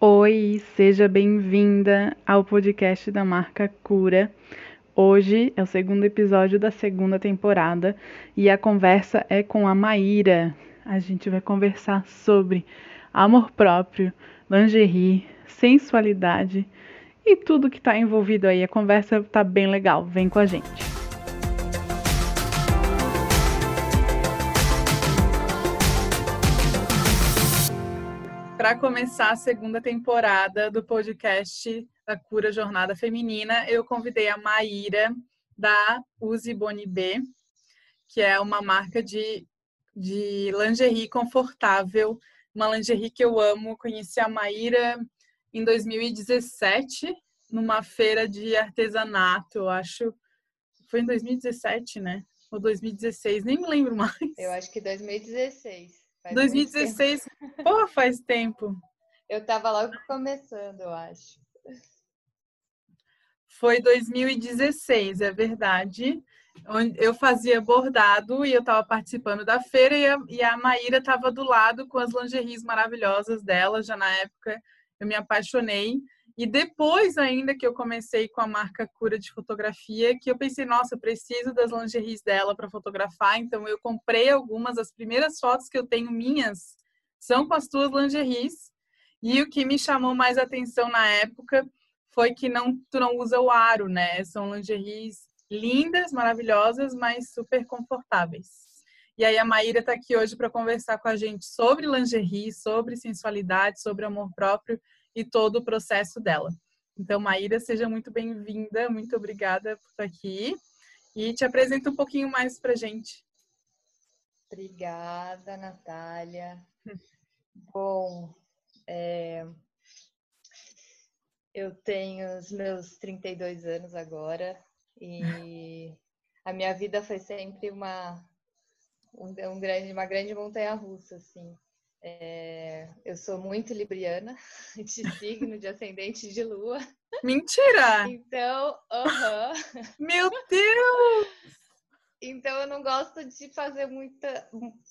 Oi, seja bem-vinda ao podcast da marca Cura. Hoje é o segundo episódio da segunda temporada e a conversa é com a Maíra. A gente vai conversar sobre amor próprio, lingerie, sensualidade e tudo que está envolvido aí. A conversa tá bem legal. Vem com a gente. Para começar a segunda temporada do podcast da Cura Jornada Feminina, eu convidei a Maíra da Use Bonibé, que é uma marca de, de lingerie confortável, uma lingerie que eu amo. Conheci a Maíra em 2017, numa feira de artesanato, eu acho. Foi em 2017, né? Ou 2016, nem me lembro mais. Eu acho que 2016. Faz 2016, pô, faz tempo. Eu tava logo começando, eu acho. Foi 2016, é verdade. Eu fazia bordado e eu estava participando da feira e a, e a Maíra estava do lado com as lingeries maravilhosas dela. Já na época eu me apaixonei. E depois ainda que eu comecei com a marca Cura de Fotografia, que eu pensei, nossa, eu preciso das lingeries dela para fotografar, então eu comprei algumas, as primeiras fotos que eu tenho minhas são com as tuas lingeries. E o que me chamou mais atenção na época foi que não tu não usa o aro, né? São lingeries lindas, maravilhosas, mas super confortáveis. E aí a Maíra está aqui hoje para conversar com a gente sobre lingerie, sobre sensualidade, sobre amor próprio e todo o processo dela. Então, Maíra, seja muito bem-vinda, muito obrigada por estar aqui e te apresenta um pouquinho mais para gente. Obrigada, Natália. Bom, é... eu tenho os meus 32 anos agora e a minha vida foi sempre uma, um, grande, uma grande montanha russa, assim. É, eu sou muito libriana, de signo, de ascendente de lua. Mentira! Então, aham. Uh -huh. Meu Deus! Então eu não gosto de fazer muita,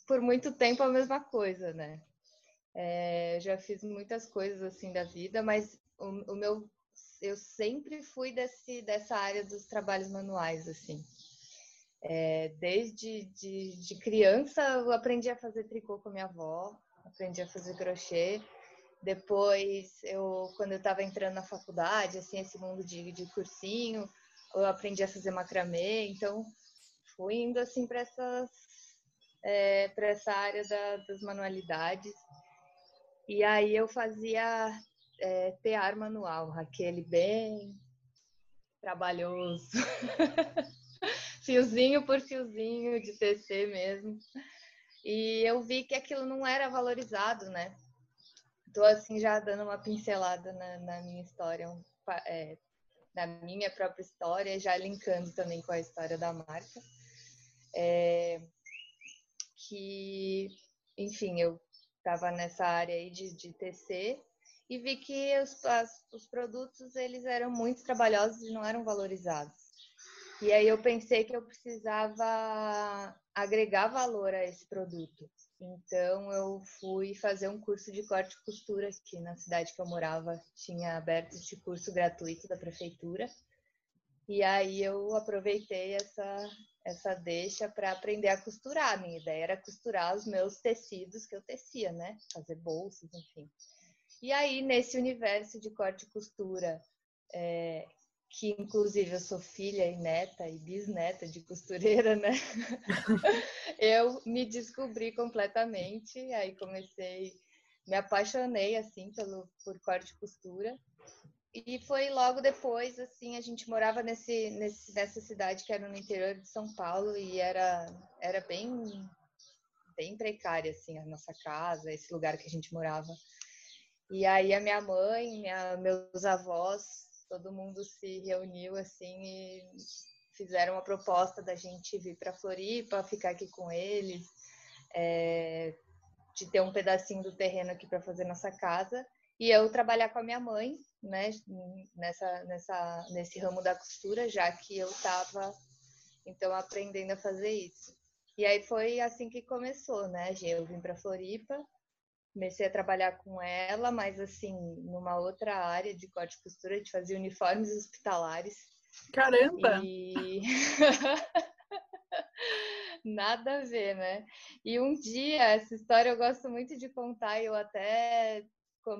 por muito tempo a mesma coisa, né? É, já fiz muitas coisas assim da vida, mas o, o, meu, eu sempre fui desse, dessa área dos trabalhos manuais, assim. É, desde de, de criança eu aprendi a fazer tricô com minha avó, aprendi a fazer crochê. Depois, eu, quando eu estava entrando na faculdade, assim, esse mundo de, de cursinho, eu aprendi a fazer macramê. Então, fui indo assim para essas é, para essa área da, das manualidades. E aí eu fazia é, tear manual, aquele bem trabalhoso, fiozinho por fiozinho de TC mesmo. E eu vi que aquilo não era valorizado, né? Tô assim já dando uma pincelada na, na minha história, é, na minha própria história, já linkando também com a história da marca. É, que, enfim, eu estava nessa área aí de, de TC e vi que os, as, os produtos eles eram muito trabalhosos e não eram valorizados. E aí eu pensei que eu precisava agregar valor a esse produto. Então eu fui fazer um curso de corte e costura aqui na cidade que eu morava, tinha aberto esse curso gratuito da prefeitura. E aí eu aproveitei essa essa deixa para aprender a costurar. A minha ideia era costurar os meus tecidos que eu tecia, né? Fazer bolsas, enfim. E aí nesse universo de corte e costura, é, que inclusive eu sou filha e neta e bisneta de costureira, né? eu me descobri completamente, aí comecei, me apaixonei assim pelo por corte e costura. E foi logo depois, assim, a gente morava nesse, nesse, nessa cidade que era no interior de São Paulo e era, era bem, bem precária, assim, a nossa casa, esse lugar que a gente morava. E aí a minha mãe, minha, meus avós todo mundo se reuniu assim e fizeram uma proposta da gente vir para Floripa, ficar aqui com eles, é, de ter um pedacinho do terreno aqui para fazer nossa casa e eu trabalhar com a minha mãe, né, nessa, nessa, nesse ramo da costura, já que eu estava então aprendendo a fazer isso. E aí foi assim que começou, né? Eu vim para Floripa comecei a trabalhar com ela, mas assim, numa outra área de corte e costura, a gente fazia uniformes hospitalares. Caramba! E... Nada a ver, né? E um dia, essa história eu gosto muito de contar, eu até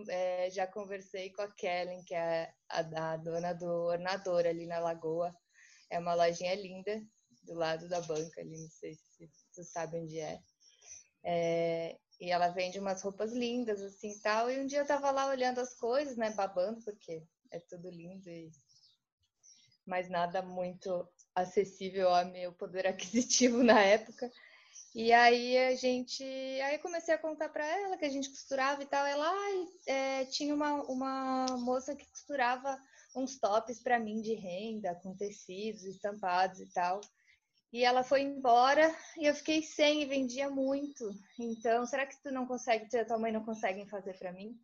é, já conversei com a Kellen, que é a, a, dona do Ornador ali na Lagoa. É uma lojinha linda, do lado da banca ali, não sei se você sabe onde é. é. E ela vende umas roupas lindas, assim, e tal. E um dia eu tava lá olhando as coisas, né, babando, porque é tudo lindo e... Mas nada muito acessível ao meu poder aquisitivo na época. E aí a gente, aí eu comecei a contar para ela que a gente costurava e tal. Ela é, tinha uma, uma moça que costurava uns tops para mim de renda, com tecidos estampados e tal. E ela foi embora e eu fiquei sem e vendia muito. Então, será que tu não consegue, tu e tua mãe não conseguem fazer para mim?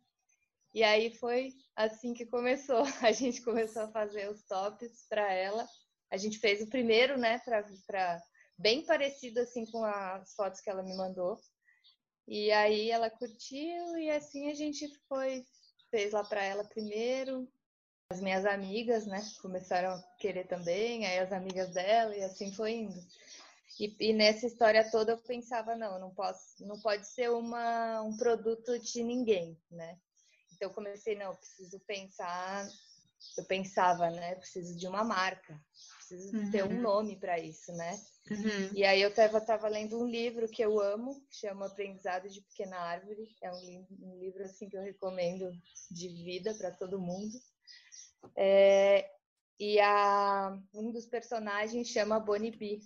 E aí foi assim que começou. A gente começou a fazer os tops para ela. A gente fez o primeiro, né, para bem parecido assim com as fotos que ela me mandou. E aí ela curtiu e assim a gente foi fez lá para ela primeiro. As minhas amigas, né, começaram a querer também, aí as amigas dela e assim foi indo. E, e, nessa história toda eu pensava não, não posso, não pode ser uma um produto de ninguém, né? Então eu comecei não, preciso pensar, eu pensava, né, preciso de uma marca, preciso uhum. ter um uhum. nome para isso, né? Uhum. E aí eu estava tava lendo um livro que eu amo, que chama Aprendizado de Pequena Árvore. É um, um livro assim que eu recomendo de vida para todo mundo. É, e a, um dos personagens chama Bonnie Bee.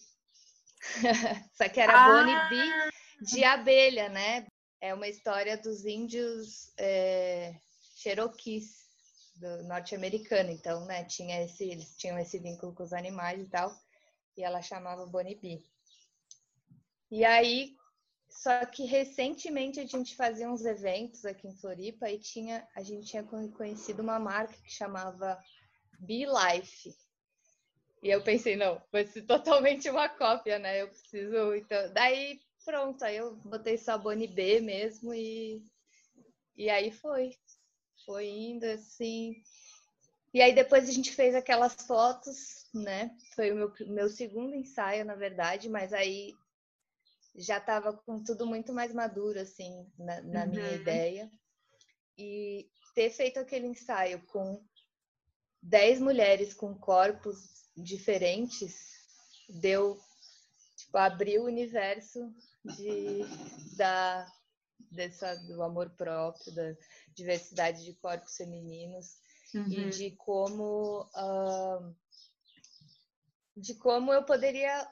Só que era ah! Bonnie Bee de abelha, né? É uma história dos índios é, Cherokees do norte-americano. Então, né, tinha esse, eles tinham esse vínculo com os animais e tal e ela chamava Bonnie B. E aí, só que recentemente a gente fazia uns eventos aqui em Floripa e tinha, a gente tinha conhecido uma marca que chamava Be Life. E eu pensei, não, vai ser totalmente uma cópia, né? Eu preciso, então, daí pronto, aí eu botei só Bonnie B mesmo e e aí foi. Foi indo assim, e aí depois a gente fez aquelas fotos, né? Foi o meu, meu segundo ensaio, na verdade, mas aí já estava com tudo muito mais maduro, assim, na, na uhum. minha ideia. E ter feito aquele ensaio com dez mulheres com corpos diferentes deu, tipo, abriu o universo de, da, dessa, do amor próprio, da diversidade de corpos femininos uhum. e de como uh, de como eu poderia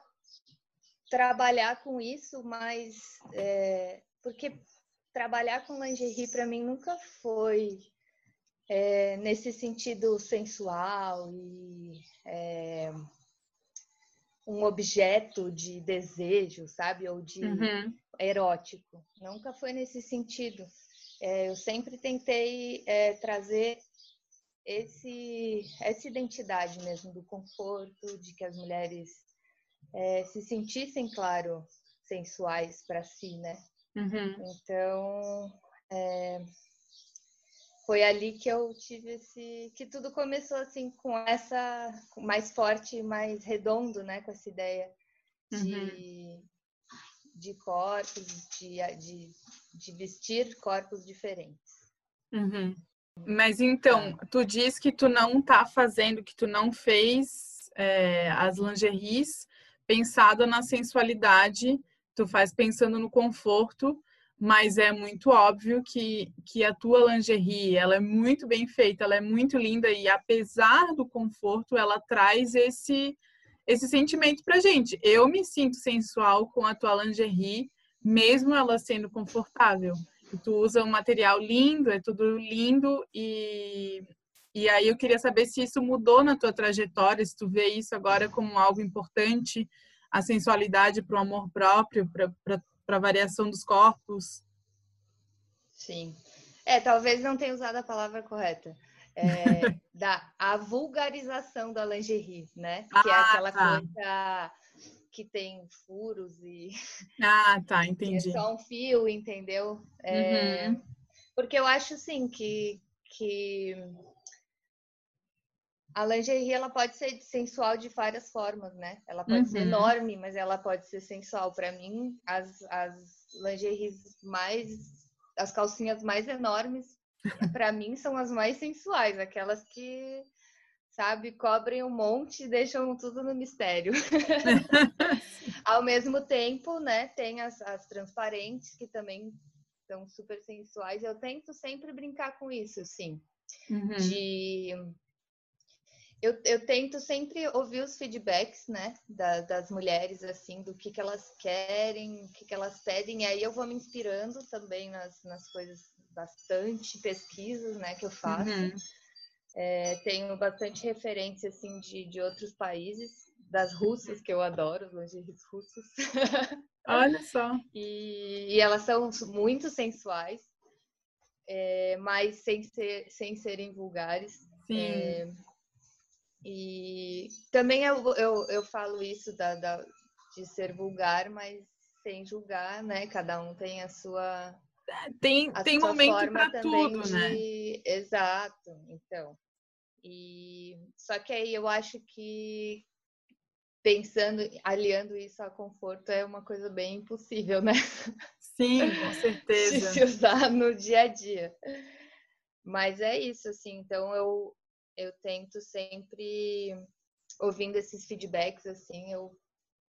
trabalhar com isso, mas é, porque trabalhar com lingerie para mim nunca foi é, nesse sentido sensual e é, um objeto de desejo, sabe, ou de uhum. erótico. Nunca foi nesse sentido. É, eu sempre tentei é, trazer esse, essa identidade mesmo do conforto, de que as mulheres é, se sentissem, claro, sensuais para si, né? Uhum. Então, é, foi ali que eu tive esse. que tudo começou assim com essa. mais forte, mais redondo, né? Com essa ideia de, uhum. de corpos, de, de, de vestir corpos diferentes. Uhum. Mas então, tu diz que tu não tá fazendo, que tu não fez é, as lingeries pensado na sensualidade, tu faz pensando no conforto, mas é muito óbvio que, que a tua lingerie, ela é muito bem feita, ela é muito linda e apesar do conforto, ela traz esse esse sentimento pra gente. Eu me sinto sensual com a tua lingerie, mesmo ela sendo confortável tu usa um material lindo, é tudo lindo e e aí eu queria saber se isso mudou na tua trajetória, se tu vê isso agora como algo importante, a sensualidade para o amor próprio, para a variação dos corpos. Sim. É, talvez não tenha usado a palavra correta. É, da a vulgarização da lingerie, né? Que é ah, é aquela tá. coisa que tem furos e. Ah, tá, entendi. é só um fio, entendeu? É, uhum. Porque eu acho, assim, que, que a lingerie ela pode ser sensual de várias formas, né? Ela pode uhum. ser enorme, mas ela pode ser sensual. Para mim, as, as lingeries mais. As calcinhas mais enormes, para mim, são as mais sensuais, aquelas que sabe? Cobrem um monte e deixam tudo no mistério. Ao mesmo tempo, né, tem as, as transparentes que também são super sensuais. Eu tento sempre brincar com isso, sim. Uhum. De eu, eu, tento sempre ouvir os feedbacks, né, da, das mulheres, assim, do que, que elas querem, o que, que elas pedem, e aí eu vou me inspirando também nas, nas coisas, bastante pesquisas, né, que eu faço. Uhum. É, tenho bastante referência assim de, de outros países, das russas que eu adoro, os lingeries russos. Olha só. e, e, elas são muito sensuais, é, mas sem, ser, sem serem vulgares. Sim. É, e também eu, eu, eu falo isso da, da, de ser vulgar, mas sem julgar, né? Cada um tem a sua tem, tem momento para tudo, de... né? Exato. Então, e só que aí eu acho que pensando, aliando isso a conforto é uma coisa bem impossível, né? Sim, com certeza. De se usar no dia a dia. Mas é isso, assim, então eu, eu tento sempre, ouvindo esses feedbacks, assim, eu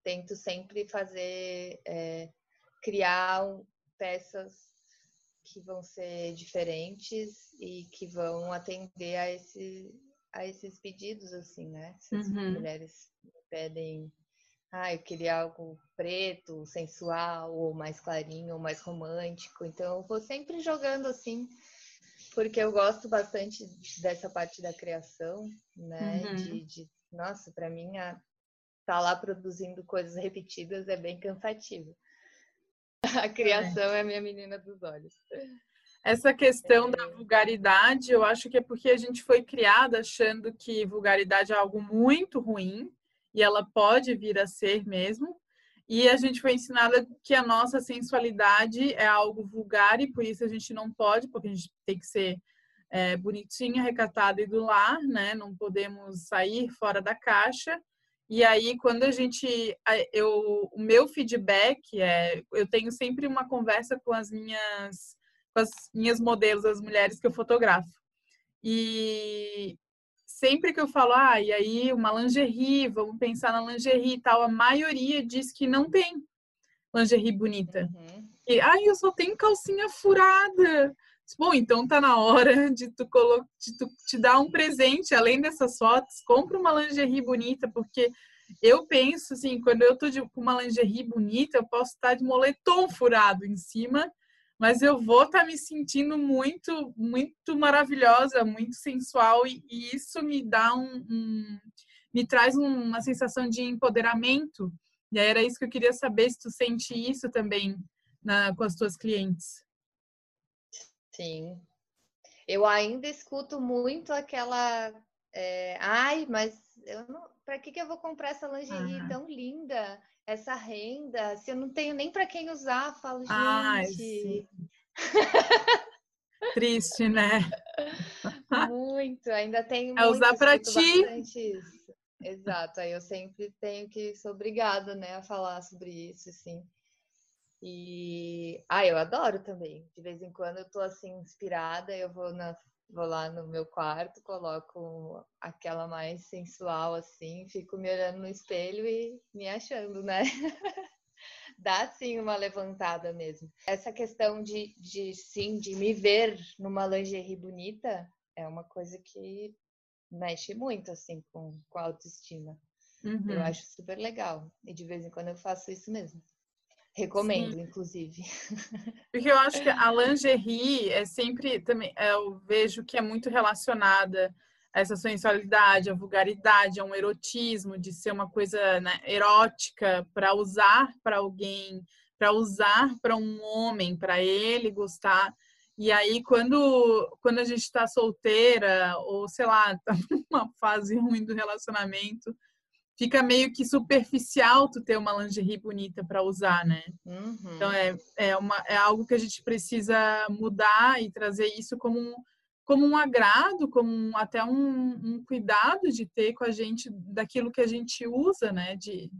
tento sempre fazer, é, criar peças que vão ser diferentes e que vão atender a esse, a esses pedidos, assim, né? Se as uhum. mulheres pedem, ah, eu queria algo preto, sensual, ou mais clarinho, ou mais romântico. Então, eu vou sempre jogando assim, porque eu gosto bastante dessa parte da criação, né? Uhum. De, de, nossa, para mim, a, tá lá produzindo coisas repetidas é bem cansativo. A criação é. é a minha menina dos olhos. Essa questão da vulgaridade, eu acho que é porque a gente foi criada achando que vulgaridade é algo muito ruim e ela pode vir a ser mesmo. E a gente foi ensinada que a nossa sensualidade é algo vulgar e por isso a gente não pode, porque a gente tem que ser é, bonitinha, recatada e do lar, né? Não podemos sair fora da caixa. E aí, quando a gente. Eu, o meu feedback é. Eu tenho sempre uma conversa com as minhas com as minhas modelos, as mulheres que eu fotografo. E sempre que eu falo, ah, e aí uma lingerie, vamos pensar na lingerie e tal, a maioria diz que não tem lingerie bonita. Uhum. E, ah, eu só tenho calcinha furada. Bom, então tá na hora de tu, colo... de tu te dar um presente, além dessas fotos, compra uma lingerie bonita, porque eu penso assim, quando eu tô de, com uma lingerie bonita, eu posso estar de moletom furado em cima mas eu vou estar tá me sentindo muito, muito maravilhosa, muito sensual e, e isso me dá um, um me traz uma sensação de empoderamento. E aí era isso que eu queria saber se tu sente isso também na, com as tuas clientes. Sim. Eu ainda escuto muito aquela. É, Ai, mas. Para que, que eu vou comprar essa lingerie ah. tão linda? essa renda, se eu não tenho nem para quem usar, falo, gente. Ai, Triste, né? Muito, ainda tem É usar para ti. Exato, aí eu sempre tenho que ser obrigada, né, a falar sobre isso, assim. E ah, eu adoro também. De vez em quando eu tô assim inspirada, eu vou na vou lá no meu quarto, coloco aquela mais sensual assim, fico me olhando no espelho e me achando, né? Dá sim uma levantada mesmo. Essa questão de, de sim, de me ver numa lingerie bonita é uma coisa que mexe muito assim com, com a autoestima. Uhum. Eu acho super legal. E de vez em quando eu faço isso mesmo. Recomendo, Sim. inclusive. Porque eu acho que a lingerie é sempre também, é, eu vejo que é muito relacionada a essa sensualidade, a vulgaridade, a um erotismo, de ser uma coisa né, erótica para usar para alguém, para usar para um homem, para ele gostar. E aí, quando, quando a gente está solteira, ou sei lá, está numa fase ruim do relacionamento, fica meio que superficial tu ter uma lingerie bonita para usar, né? Uhum. Então é, é, uma, é algo que a gente precisa mudar e trazer isso como um, como um agrado, como um, até um, um, cuidado de ter com a gente daquilo que a gente usa, né? De,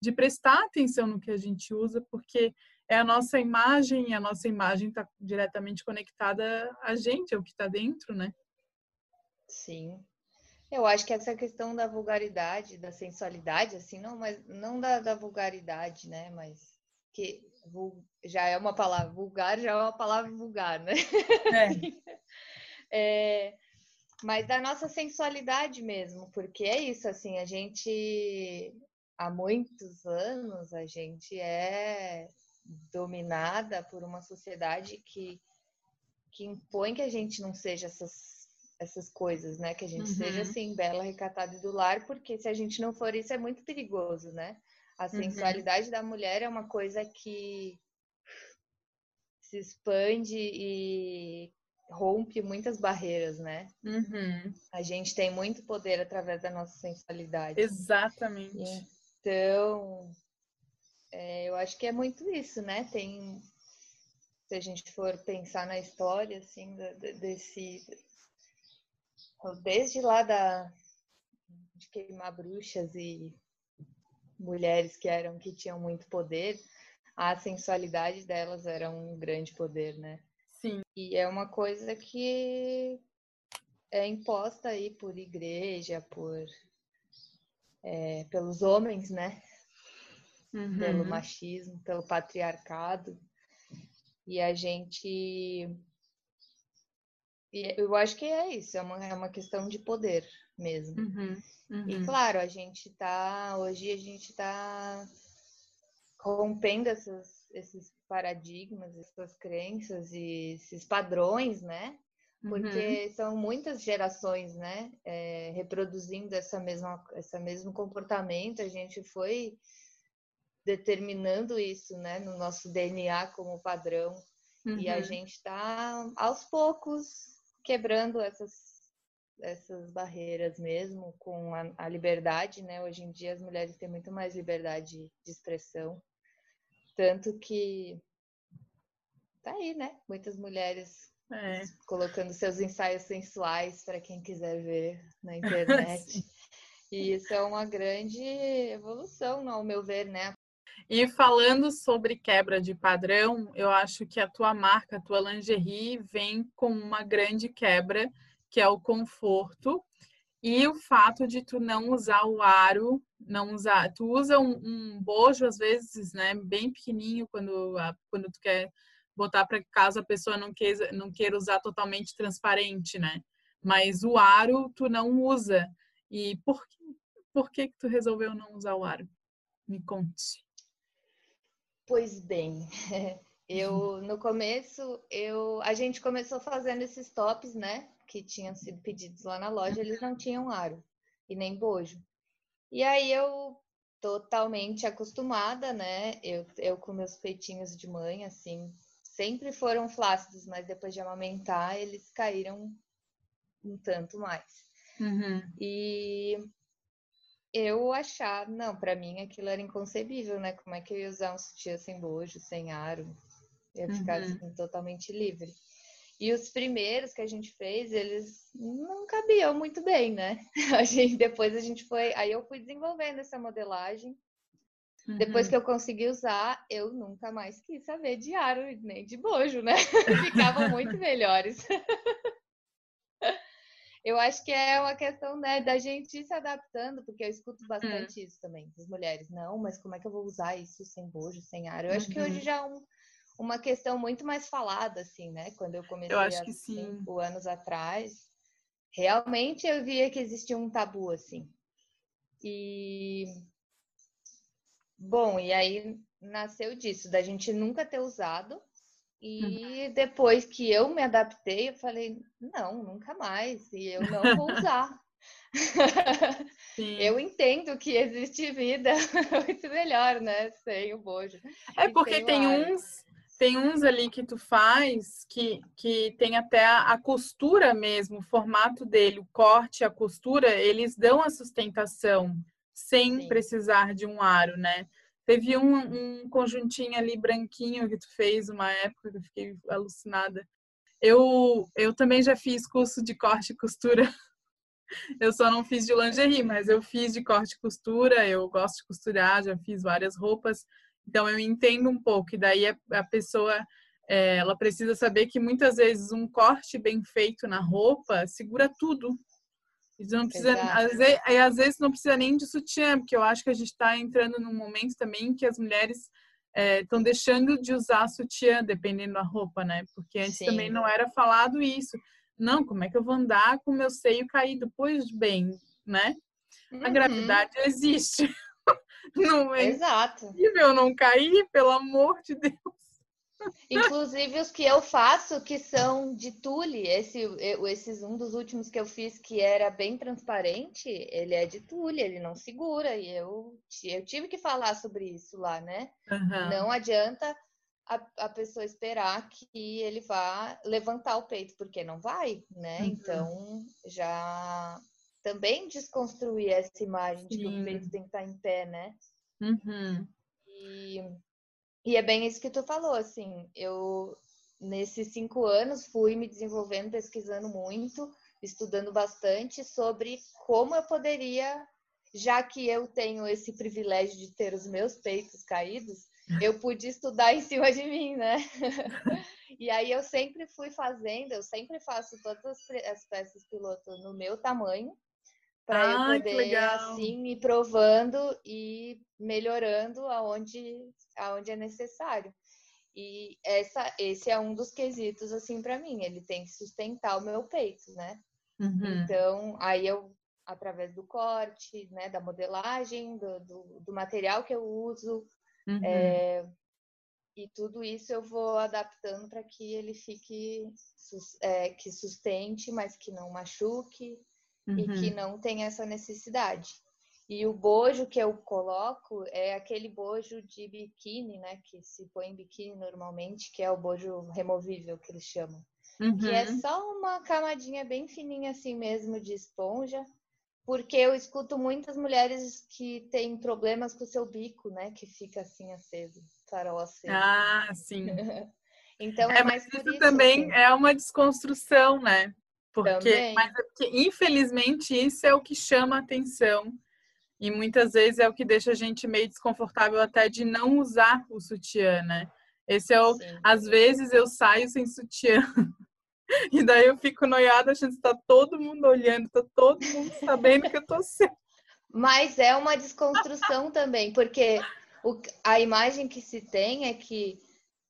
de prestar atenção no que a gente usa, porque é a nossa imagem, e a nossa imagem está diretamente conectada a gente, é o que está dentro, né? Sim, eu acho que essa questão da vulgaridade, da sensualidade, assim, não, mas não da, da vulgaridade, né? Mas que já é uma palavra vulgar, já é uma palavra vulgar, né? É. é, mas da nossa sensualidade mesmo, porque é isso, assim, a gente há muitos anos a gente é dominada por uma sociedade que, que impõe que a gente não seja essas essas coisas, né? Que a gente uhum. seja assim, bela, recatada e do lar, porque se a gente não for isso é muito perigoso, né? A uhum. sensualidade uhum. da mulher é uma coisa que se expande e rompe muitas barreiras, né? Uhum. A gente tem muito poder através da nossa sensualidade. Exatamente. Então, é, eu acho que é muito isso, né? Tem, se a gente for pensar na história, assim, desse desde lá da de queimar bruxas e mulheres que eram que tinham muito poder, a sensualidade delas era um grande poder, né? Sim. E é uma coisa que é imposta aí por igreja, por é, pelos homens, né? Uhum. Pelo machismo, pelo patriarcado. E a gente e eu acho que é isso, é uma, é uma questão de poder mesmo. Uhum, uhum. E claro, a gente tá, hoje a gente tá rompendo essas, esses paradigmas, essas crenças e esses padrões, né? Porque uhum. são muitas gerações, né? É, reproduzindo essa mesma, esse mesmo comportamento, a gente foi determinando isso, né? No nosso DNA como padrão. E a uhum. gente está aos poucos quebrando essas, essas barreiras mesmo com a, a, liberdade, né? Hoje em dia as mulheres têm muito mais liberdade de expressão, tanto que tá aí, né? Muitas mulheres é. colocando seus ensaios sensuais para quem quiser ver na internet. e isso é uma grande evolução, ao meu ver, né? E falando sobre quebra de padrão, eu acho que a tua marca, a tua lingerie, vem com uma grande quebra, que é o conforto e o fato de tu não usar o aro, não usar, tu usa um, um bojo às vezes, né, bem pequenininho quando quando tu quer botar para caso a pessoa não queira não queira usar totalmente transparente, né? Mas o aro tu não usa. E por que, por que que tu resolveu não usar o aro? Me conte. Pois bem, eu no começo eu a gente começou fazendo esses tops, né, que tinham sido pedidos lá na loja, eles não tinham aro e nem bojo. E aí eu totalmente acostumada, né? Eu, eu com meus peitinhos de mãe, assim, sempre foram flácidos, mas depois de amamentar eles caíram um tanto mais. Uhum. E eu achar, não, para mim aquilo era inconcebível, né? Como é que eu ia usar um sutiã sem bojo, sem aro? Eu ia ficar uhum. assim, totalmente livre. E os primeiros que a gente fez, eles não cabiam muito bem, né? A gente, depois a gente foi. Aí eu fui desenvolvendo essa modelagem. Uhum. Depois que eu consegui usar, eu nunca mais quis saber de aro nem de bojo, né? Ficavam muito melhores. Eu acho que é uma questão né, da gente se adaptando, porque eu escuto hum. bastante isso também, das mulheres. Não, mas como é que eu vou usar isso sem bojo, sem ar? Eu uhum. acho que hoje uhum. já é um, uma questão muito mais falada, assim, né? Quando eu comecei eu há cinco anos atrás, realmente eu via que existia um tabu, assim. E. Bom, e aí nasceu disso, da gente nunca ter usado e depois que eu me adaptei, eu falei, não, nunca mais, e eu não vou usar. eu entendo que existe vida muito melhor, né? Sem o bojo. É porque tem uns, tem uns ali que tu faz que, que tem até a, a, costura mesmo, o formato dele, o corte, a costura, eles dão a sustentação. sem Sim. precisar de um aro, né? Teve um, um conjuntinho ali branquinho que tu fez uma época que eu fiquei alucinada. Eu, eu também já fiz curso de corte e costura. Eu só não fiz de lingerie, mas eu fiz de corte e costura. Eu gosto de costurar, já fiz várias roupas. Então eu entendo um pouco. E daí a, a pessoa é, ela precisa saber que muitas vezes um corte bem feito na roupa segura tudo. Não precisa, às vezes, às vezes, não precisa nem de sutiã, porque eu acho que a gente está entrando num momento também que as mulheres estão é, deixando de usar sutiã, dependendo da roupa, né? Porque antes Sim. também não era falado isso. Não, como é que eu vou andar com meu seio caído? Pois bem, né? Uhum. A gravidade existe. Não é Exato. possível não cair, pelo amor de Deus. Inclusive os que eu faço que são de tule, esse, esses um dos últimos que eu fiz que era bem transparente, ele é de tule, ele não segura e eu, eu tive que falar sobre isso lá, né? Uhum. Não adianta a, a, pessoa esperar que ele vá levantar o peito, porque não vai, né? Uhum. Então já também desconstruir essa imagem de Sim. que o peito tem que estar em pé, né? Uhum. E e é bem isso que tu falou, assim, eu nesses cinco anos fui me desenvolvendo, pesquisando muito, estudando bastante sobre como eu poderia, já que eu tenho esse privilégio de ter os meus peitos caídos, eu pude estudar em cima de mim, né? e aí eu sempre fui fazendo, eu sempre faço todas as peças piloto no meu tamanho, para eu poder assim ir provando e melhorando aonde aonde é necessário. E essa, esse é um dos quesitos, assim, para mim. Ele tem que sustentar o meu peito, né? Uhum. Então, aí eu, através do corte, né, da modelagem, do, do, do material que eu uso, uhum. é, e tudo isso eu vou adaptando para que ele fique, é, que sustente, mas que não machuque uhum. e que não tenha essa necessidade. E o bojo que eu coloco é aquele bojo de biquíni, né? Que se põe em biquíni normalmente, que é o bojo removível que eles chamam. Uhum. Que é uhum. só uma camadinha bem fininha assim mesmo de esponja. Porque eu escuto muitas mulheres que têm problemas com o seu bico, né? Que fica assim aceso, farol aceso. Ah, sim. então é, é mais por isso. também assim. é uma desconstrução, né? Porque, mas é porque, infelizmente, isso é o que chama a atenção e muitas vezes é o que deixa a gente meio desconfortável até de não usar o sutiã, né? Esse é o. Sim. Às vezes eu saio sem sutiã. E daí eu fico noiada achando que está todo mundo olhando, está todo mundo sabendo que eu tô sem. Mas é uma desconstrução também, porque o, a imagem que se tem é que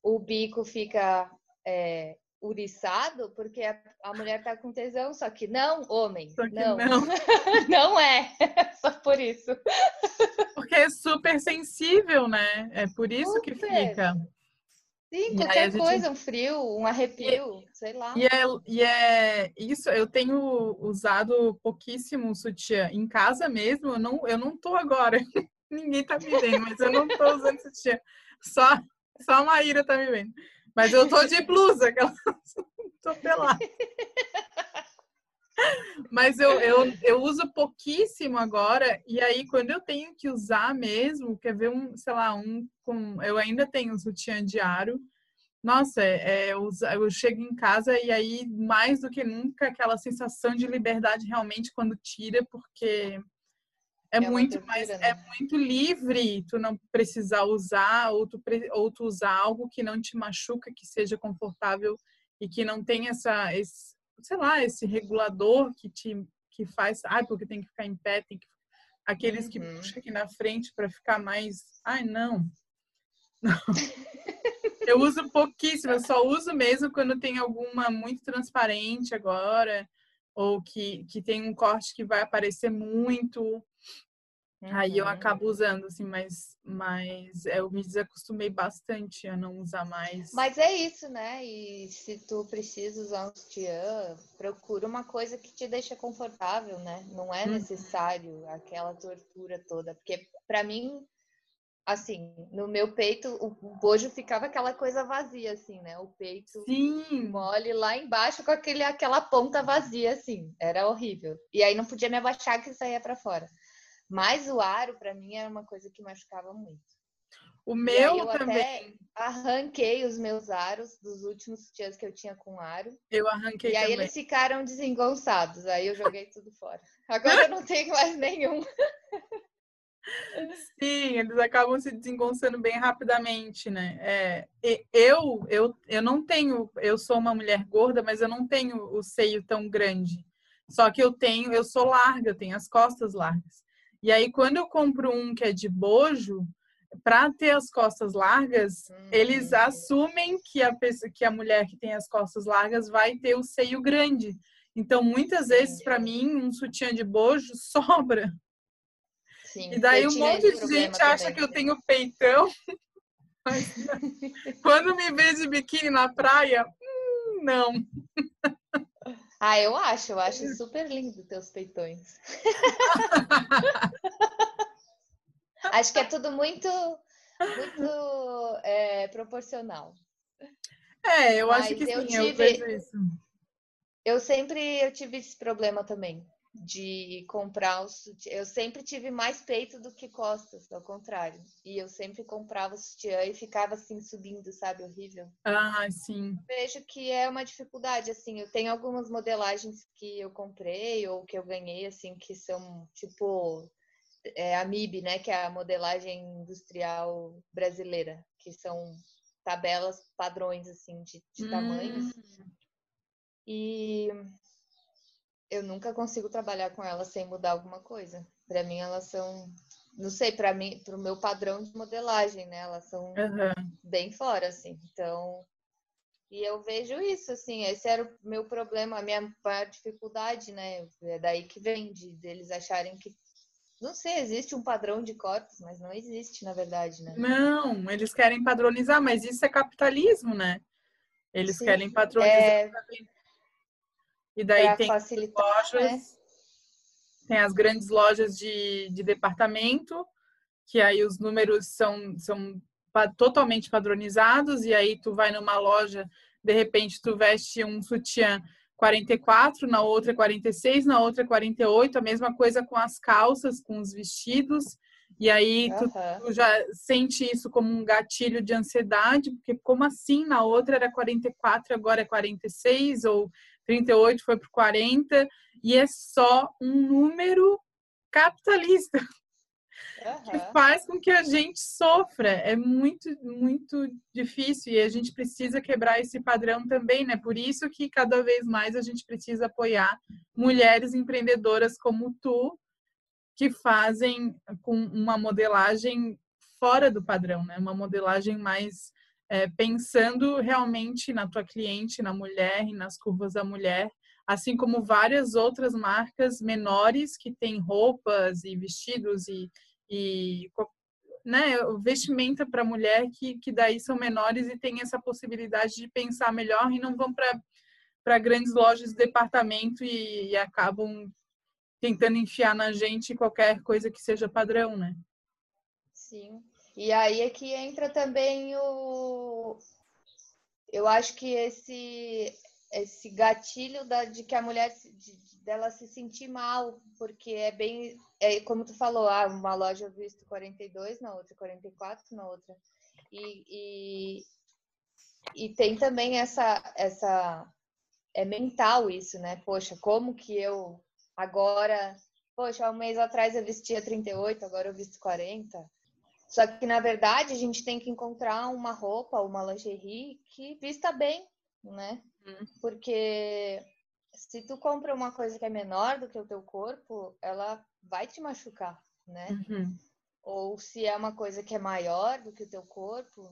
o bico fica é, uriçado porque a, a mulher tá com tesão, só que não, homem. Que não. Não, não é. Só por isso. Porque é super sensível, né? É por isso super. que fica. Sim, e qualquer gente... coisa, um frio, um arrepio, e, sei lá. E é, e é isso, eu tenho usado pouquíssimo sutiã. Em casa mesmo, eu não, eu não tô agora. Ninguém tá me vendo, mas eu não tô usando sutiã. Só, só a Maíra tá me vendo. Mas eu tô de blusa, aquela... tô pelada. Mas eu, eu, eu uso pouquíssimo agora, e aí quando eu tenho que usar mesmo, quer ver um, sei lá, um com. Eu ainda tenho um sutiã de aro. Nossa, é, é, eu, eu chego em casa e aí, mais do que nunca, aquela sensação de liberdade realmente quando tira, porque é, é muito mais né? é muito livre tu não precisar usar ou tu, ou tu usar algo que não te machuca que seja confortável e que não tenha essa esse, sei lá esse regulador que te que faz ai ah, porque tem que ficar em pé tem que aqueles uhum. que puxam aqui na frente para ficar mais ai não não eu uso pouquíssimo eu só uso mesmo quando tem alguma muito transparente agora ou que, que tem um corte que vai aparecer muito Uhum. Aí eu uhum. acabo usando, assim, mas, mas eu me desacostumei bastante a não usar mais. Mas é isso, né? E se tu precisa usar um sutiã, procura uma coisa que te deixa confortável, né? Não é uhum. necessário aquela tortura toda. Porque para mim, assim, no meu peito, o bojo ficava aquela coisa vazia, assim, né? O peito Sim. mole lá embaixo com aquele, aquela ponta vazia, assim. Era horrível. E aí não podia me abaixar que saía para fora. Mas o aro, para mim, era uma coisa que machucava muito. O meu eu também. arranquei os meus aros dos últimos dias que eu tinha com aro. Eu arranquei E aí também. eles ficaram desengonçados. Aí eu joguei tudo fora. Agora eu não tenho mais nenhum. Sim, eles acabam se desengonçando bem rapidamente, né? É, eu, eu, eu não tenho, eu sou uma mulher gorda, mas eu não tenho o seio tão grande. Só que eu tenho, eu sou larga, eu tenho as costas largas. E aí, quando eu compro um que é de bojo, para ter as costas largas, hum, eles assumem que a, pessoa, que a mulher que tem as costas largas vai ter o seio grande. Então, muitas vezes, para mim, um sutiã de bojo sobra. Sim, e daí um monte de gente acha também. que eu tenho peitão. Mas quando me vê de biquíni na praia, hum, não. Ah, eu acho, eu acho super lindo teus peitões. acho que é tudo muito, muito é, proporcional. É, eu Mas acho que eu sim, tive, eu vejo isso. Eu sempre eu tive esse problema também de comprar o sutiã. Eu sempre tive mais peito do que costas, ao contrário. E eu sempre comprava o sutiã e ficava assim subindo, sabe? Horrível. Ah, sim. Vejo que é uma dificuldade, assim. Eu tenho algumas modelagens que eu comprei ou que eu ganhei, assim, que são tipo é, a MIB, né? Que é a modelagem industrial brasileira, que são tabelas padrões, assim, de, de hum. tamanhos. E eu nunca consigo trabalhar com elas sem mudar alguma coisa. Para mim, elas são, não sei, para mim, para o meu padrão de modelagem, né? Elas são uhum. bem fora, assim. Então, e eu vejo isso, assim, esse era o meu problema, a minha maior dificuldade, né? É daí que vem, de deles acharem que. Não sei, existe um padrão de corpos, mas não existe, na verdade, né? Não, eles querem padronizar, mas isso é capitalismo, né? Eles Sim, querem padronizar. É... E daí tem lojas, né? tem as grandes lojas de, de departamento, que aí os números são, são totalmente padronizados, e aí tu vai numa loja, de repente tu veste um sutiã 44, na outra 46, na outra 48, a mesma coisa com as calças, com os vestidos, e aí tu, uhum. tu, já sente isso como um gatilho de ansiedade, porque como assim na outra era 44, agora é 46, ou 38 foi para 40, e é só um número capitalista uhum. que faz com que a gente sofra. É muito, muito difícil e a gente precisa quebrar esse padrão também, né? Por isso que cada vez mais a gente precisa apoiar mulheres empreendedoras como tu, que fazem com uma modelagem fora do padrão, né? Uma modelagem mais é, pensando realmente na tua cliente, na mulher e nas curvas da mulher, assim como várias outras marcas menores que têm roupas e vestidos e, e né, vestimenta para mulher que, que daí são menores e tem essa possibilidade de pensar melhor e não vão para grandes lojas de departamento e, e acabam tentando enfiar na gente qualquer coisa que seja padrão, né? Sim. E aí é que entra também o. Eu acho que esse esse gatilho da, de que a mulher de, dela se sentir mal, porque é bem, é como tu falou, ah, uma loja eu visto 42, na outra 44, na outra. E, e, e tem também essa essa é mental isso, né? Poxa, como que eu agora, poxa, um mês atrás eu vestia 38, agora eu visto 40. Só que, na verdade, a gente tem que encontrar uma roupa, uma lingerie que vista bem, né? Uhum. Porque se tu compra uma coisa que é menor do que o teu corpo, ela vai te machucar, né? Uhum. Ou se é uma coisa que é maior do que o teu corpo,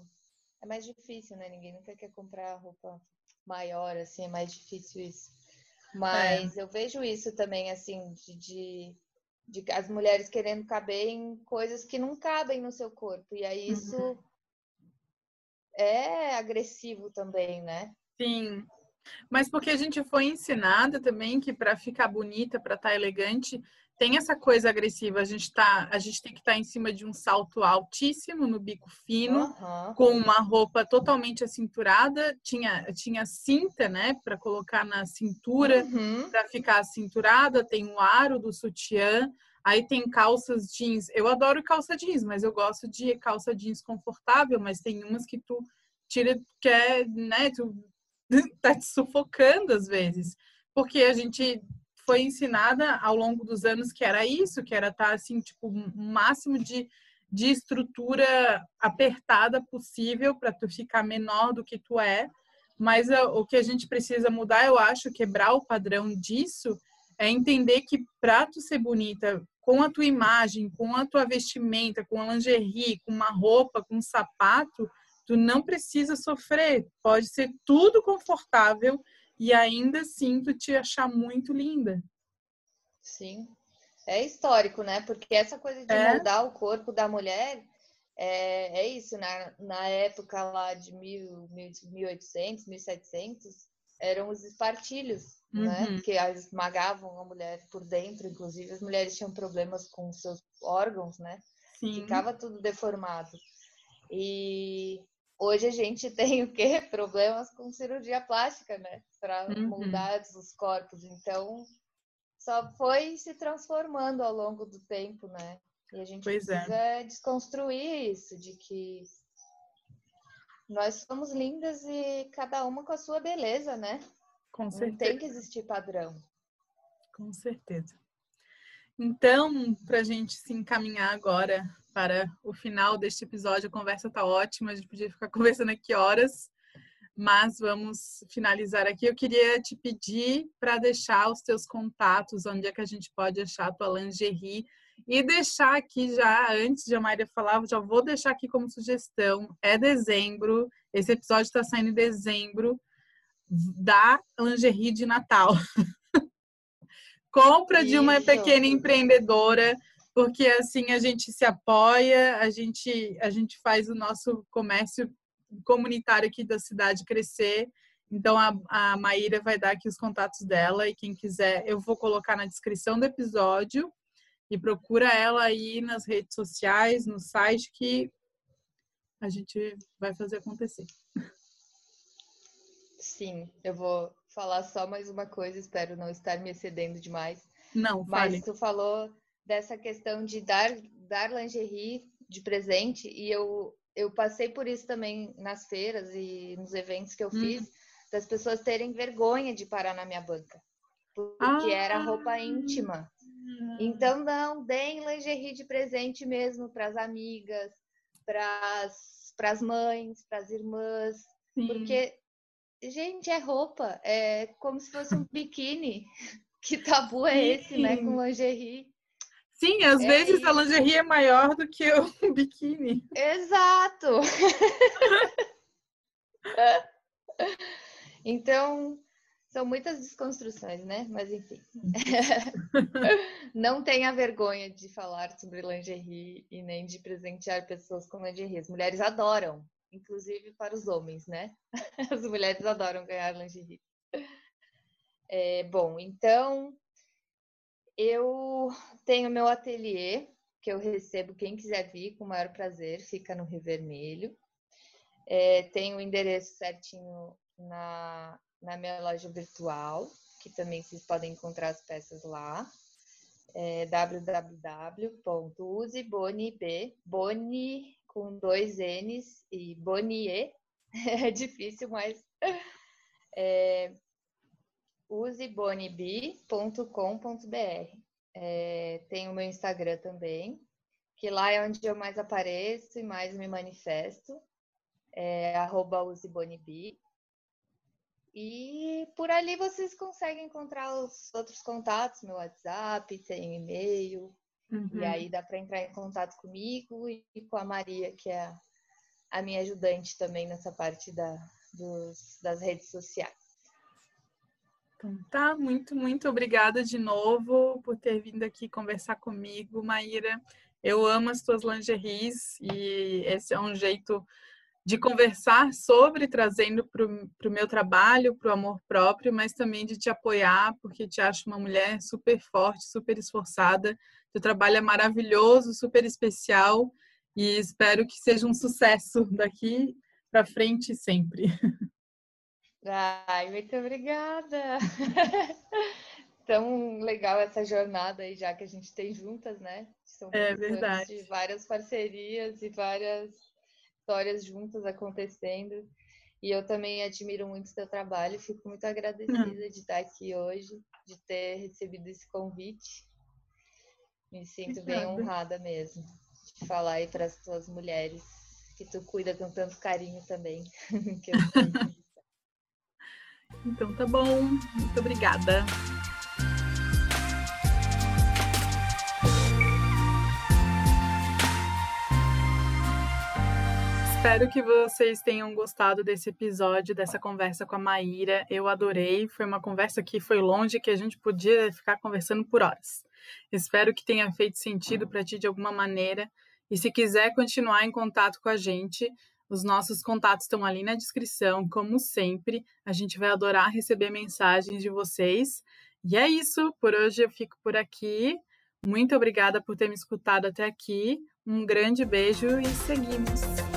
é mais difícil, né? Ninguém nunca quer comprar roupa maior, assim, é mais difícil isso. Mas é. eu vejo isso também, assim, de, de de as mulheres querendo caber em coisas que não cabem no seu corpo. E aí isso uhum. é agressivo também, né? Sim. Mas porque a gente foi ensinada também que para ficar bonita, para estar tá elegante, tem essa coisa agressiva. A gente tá, a gente tem que estar tá em cima de um salto altíssimo, no bico fino, uhum. com uma roupa totalmente acinturada. Tinha, tinha cinta, né, para colocar na cintura, uhum. para ficar acinturada. Tem o aro do sutiã. Aí tem calças jeans. Eu adoro calça jeans, mas eu gosto de calça jeans confortável, mas tem umas que tu tira, quer, né, tu tá te sufocando às vezes. Porque a gente foi ensinada ao longo dos anos que era isso, que era estar tá, assim, tipo, o máximo de, de estrutura apertada possível para tu ficar menor do que tu é. Mas o que a gente precisa mudar, eu acho, quebrar o padrão disso, é entender que para tu ser bonita com a tua imagem, com a tua vestimenta, com a lingerie, com uma roupa, com um sapato, tu não precisa sofrer. Pode ser tudo confortável e ainda assim tu te achar muito linda. Sim. É histórico, né? Porque essa coisa de é. moldar o corpo da mulher é, é isso. Na, na época lá de mil, 1800, 1700, eram os espartilhos né? uhum. né? Que esmagavam a mulher por dentro, inclusive as mulheres tinham problemas com seus órgãos, né? Sim. Ficava tudo deformado. E hoje a gente tem o quê? Problemas com cirurgia plástica, né? Para uhum. moldar os corpos. Então, só foi se transformando ao longo do tempo, né? E a gente pois é. precisa é. desconstruir isso, de que nós somos lindas e cada uma com a sua beleza, né? Com certeza. Não tem que existir padrão. Com certeza. Então, para a gente se encaminhar agora para o final deste episódio, a conversa está ótima, a gente podia ficar conversando aqui horas, mas vamos finalizar aqui. Eu queria te pedir para deixar os teus contatos, onde é que a gente pode achar a tua lingerie, e deixar aqui já, antes de a Maria falar, já vou deixar aqui como sugestão, é dezembro, esse episódio está saindo em dezembro, da lingerie de Natal. Compra Isso. de uma pequena empreendedora, porque assim a gente se apoia, a gente, a gente faz o nosso comércio comunitário aqui da cidade crescer. Então a, a Maíra vai dar aqui os contatos dela e quem quiser eu vou colocar na descrição do episódio e procura ela aí nas redes sociais, no site que a gente vai fazer acontecer. Sim, eu vou falar só mais uma coisa, espero não estar me excedendo demais. Não, fale. Mas tu falou dessa questão de dar, dar lingerie de presente e eu, eu passei por isso também nas feiras e nos eventos que eu hum. fiz, das pessoas terem vergonha de parar na minha banca, porque ah. era roupa íntima. Então, não, deem lingerie de presente mesmo para as amigas, para as mães, para as irmãs, Sim. porque Gente, é roupa. É como se fosse um biquíni. Que tabu é esse, né? Com lingerie. Sim, às é vezes isso. a lingerie é maior do que o biquíni. Exato! então, são muitas desconstruções, né? Mas enfim. Não tenha vergonha de falar sobre lingerie e nem de presentear pessoas com lingerie. As mulheres adoram inclusive para os homens, né? As mulheres adoram ganhar lingerie. É, bom, então eu tenho meu ateliê que eu recebo quem quiser vir com o maior prazer, fica no Rio Vermelho. É, tem o endereço certinho na, na minha loja virtual, que também vocês podem encontrar as peças lá. É www.usebonib, boni com dois N's e Bonier. É difícil, mas é, usebonibi.com.br. É, tem o meu Instagram também, que lá é onde eu mais apareço e mais me manifesto. É arroba usebonibi. E por ali vocês conseguem encontrar os outros contatos, meu WhatsApp, tem e-mail, Uhum. E aí dá para entrar em contato comigo e com a Maria, que é a, minha ajudante também nessa parte da, dos, das redes sociais. Então, tá, muito, muito obrigada de novo por ter vindo aqui conversar comigo, Maíra. Eu amo as tuas lingeries e esse é um jeito de conversar sobre, trazendo para o meu trabalho, para o amor próprio, mas também de te apoiar, porque te acho uma mulher super forte, super esforçada. Teu trabalho é maravilhoso, super especial e espero que seja um sucesso daqui para frente sempre. Ai, muito obrigada! tão legal essa jornada aí já que a gente tem juntas, né? São é verdade. De várias parcerias e várias histórias juntas acontecendo. E eu também admiro muito o seu trabalho, fico muito agradecida de estar aqui hoje, de ter recebido esse convite. Me sinto bem honrada mesmo de falar aí para as tuas mulheres que tu cuida com tanto carinho também. então tá bom, muito obrigada. Espero que vocês tenham gostado desse episódio, dessa conversa com a Maíra. Eu adorei. Foi uma conversa que foi longe, que a gente podia ficar conversando por horas. Espero que tenha feito sentido para ti de alguma maneira. E se quiser continuar em contato com a gente, os nossos contatos estão ali na descrição, como sempre. A gente vai adorar receber mensagens de vocês. E é isso. Por hoje eu fico por aqui. Muito obrigada por ter me escutado até aqui. Um grande beijo e seguimos.